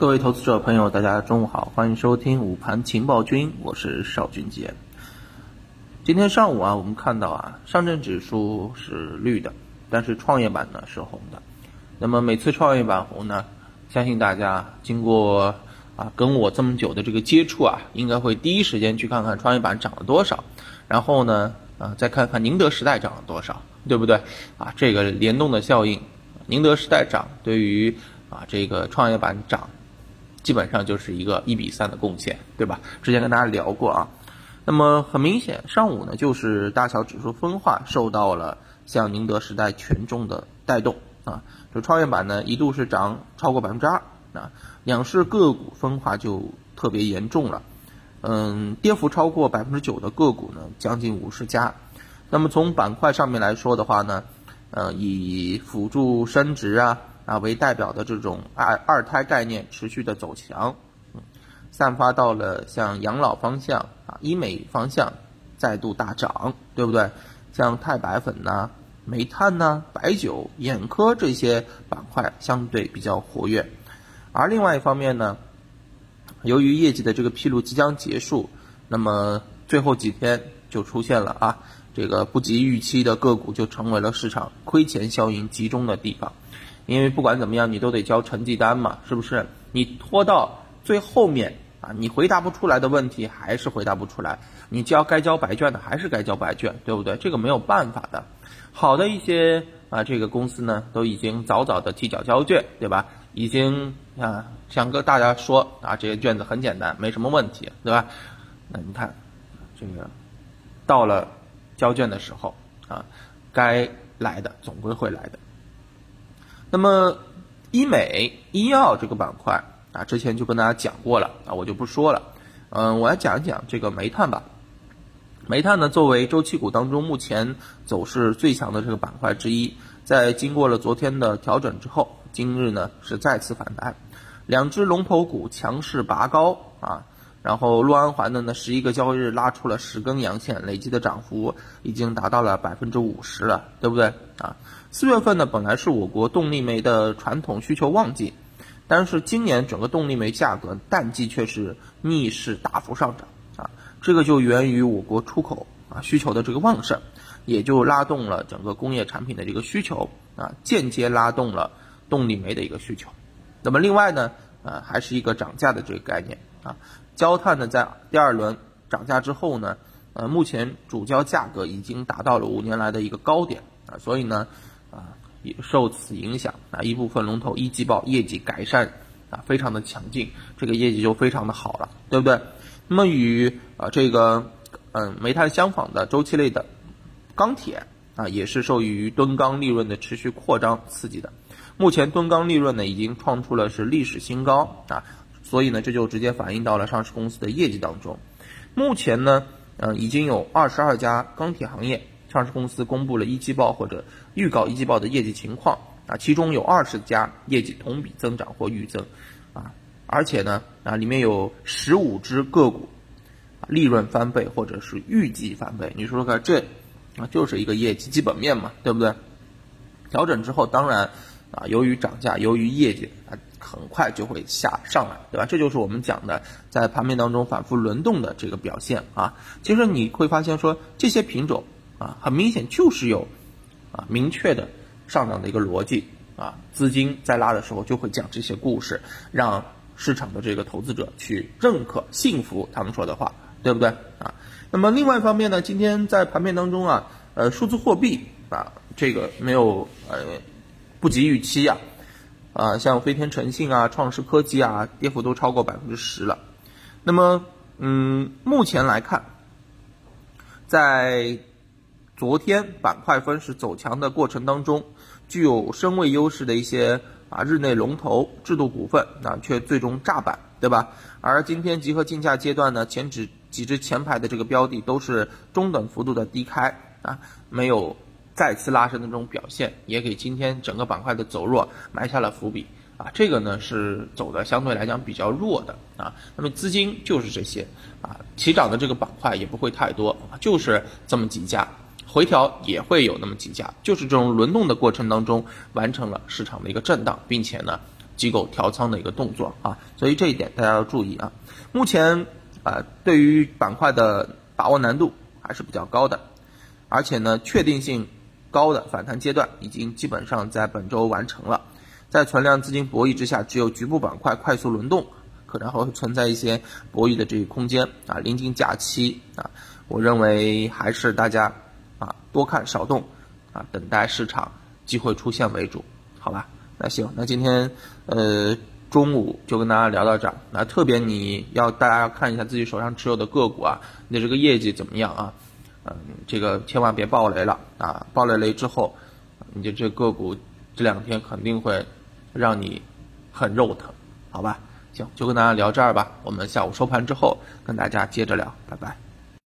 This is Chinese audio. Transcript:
各位投资者朋友，大家中午好，欢迎收听午盘情报君，我是邵俊杰。今天上午啊，我们看到啊，上证指数是绿的，但是创业板呢是红的。那么每次创业板红呢，相信大家经过啊跟我这么久的这个接触啊，应该会第一时间去看看创业板涨了多少，然后呢，啊再看看宁德时代涨了多少，对不对？啊，这个联动的效应，宁德时代涨对于啊这个创业板涨。基本上就是一个一比三的贡献，对吧？之前跟大家聊过啊。那么很明显，上午呢就是大小指数分化受到了像宁德时代权重的带动啊。就创业板呢一度是涨超过百分之二啊，两市个股分化就特别严重了。嗯，跌幅超过百分之九的个股呢将近五十家。那么从板块上面来说的话呢，呃，以辅助升值啊。啊，为代表的这种二二胎概念持续的走强，嗯，散发到了像养老方向啊、医美方向再度大涨，对不对？像钛白粉呐、煤炭呐、白酒、眼科这些板块相对比较活跃，而另外一方面呢，由于业绩的这个披露即将结束，那么最后几天就出现了啊，这个不及预期的个股就成为了市场亏钱效应集中的地方。因为不管怎么样，你都得交成绩单嘛，是不是？你拖到最后面啊，你回答不出来的问题还是回答不出来，你交该交白卷的还是该交白卷，对不对？这个没有办法的。好的一些啊，这个公司呢，都已经早早的提交交卷，对吧？已经啊，想跟大家说啊，这些卷子很简单，没什么问题，对吧？那你看，这个到了交卷的时候啊，该来的总归会来的。那么，医美、医药这个板块啊，之前就跟大家讲过了啊，我就不说了。嗯，我来讲一讲这个煤炭吧。煤炭呢，作为周期股当中目前走势最强的这个板块之一，在经过了昨天的调整之后，今日呢是再次反弹，两只龙头股强势拔高啊。然后洛安环的呢，十一个交易日拉出了十根阳线，累计的涨幅已经达到了百分之五十了，对不对啊？四月份呢，本来是我国动力煤的传统需求旺季，但是今年整个动力煤价格淡季却是逆势大幅上涨啊，这个就源于我国出口啊需求的这个旺盛，也就拉动了整个工业产品的这个需求啊，间接拉动了动力煤的一个需求。那么另外呢，呃，还是一个涨价的这个概念啊。焦炭呢，在第二轮涨价之后呢，呃，目前主焦价格已经达到了五年来的一个高点啊，所以呢，啊，也受此影响啊，一部分龙头一季报业绩改善啊，非常的强劲，这个业绩就非常的好了，对不对？那么与啊这个嗯煤炭相仿的周期类的钢铁啊，也是受益于吨钢利润的持续扩张刺激的，目前吨钢利润呢已经创出了是历史新高啊。所以呢，这就直接反映到了上市公司的业绩当中。目前呢，嗯，已经有二十二家钢铁行业上市公司公布了一季报或者预告一季报的业绩情况啊，其中有二十家业绩同比增长或预增，啊，而且呢，啊，里面有十五只个股啊，利润翻倍或者是预计翻倍。你说说看，这啊就是一个业绩基本面嘛，对不对？调整之后，当然啊，由于涨价，由于业绩啊。很快就会下上来，对吧？这就是我们讲的在盘面当中反复轮动的这个表现啊。其实你会发现说这些品种啊，很明显就是有啊明确的上涨的一个逻辑啊。资金在拉的时候就会讲这些故事，让市场的这个投资者去认可、信服他们说的话，对不对啊？那么另外一方面呢，今天在盘面当中啊，呃，数字货币啊，这个没有呃不及预期呀。啊，像飞天诚信啊、创世科技啊，跌幅都超过百分之十了。那么，嗯，目前来看，在昨天板块分时走强的过程当中，具有身位优势的一些啊日内龙头制度股份啊，却最终炸板，对吧？而今天集合竞价阶段呢，前指几只前排的这个标的都是中等幅度的低开啊，没有。再次拉升的这种表现，也给今天整个板块的走弱埋下了伏笔啊！这个呢是走的相对来讲比较弱的啊。那么资金就是这些啊，起涨的这个板块也不会太多啊，就是这么几家，回调也会有那么几家，就是这种轮动的过程当中完成了市场的一个震荡，并且呢机构调仓的一个动作啊，所以这一点大家要注意啊。目前啊，对于板块的把握难度还是比较高的，而且呢，确定性高的反弹阶段已经基本上在本周完成了，在存量资金博弈之下，只有局部板块快速轮动，可能还会存在一些博弈的这个空间啊。临近假期啊，我认为还是大家啊多看少动啊，等待市场机会出现为主，好吧？那行，那今天呃中午就跟大家聊到这儿。那特别你要大家要看一下自己手上持有的个股啊，你的这个业绩怎么样啊？嗯，这个千万别爆雷了啊！爆了雷之后，你就这个股这两天肯定会让你很肉疼，好吧？行，就跟大家聊这儿吧。我们下午收盘之后跟大家接着聊，拜拜。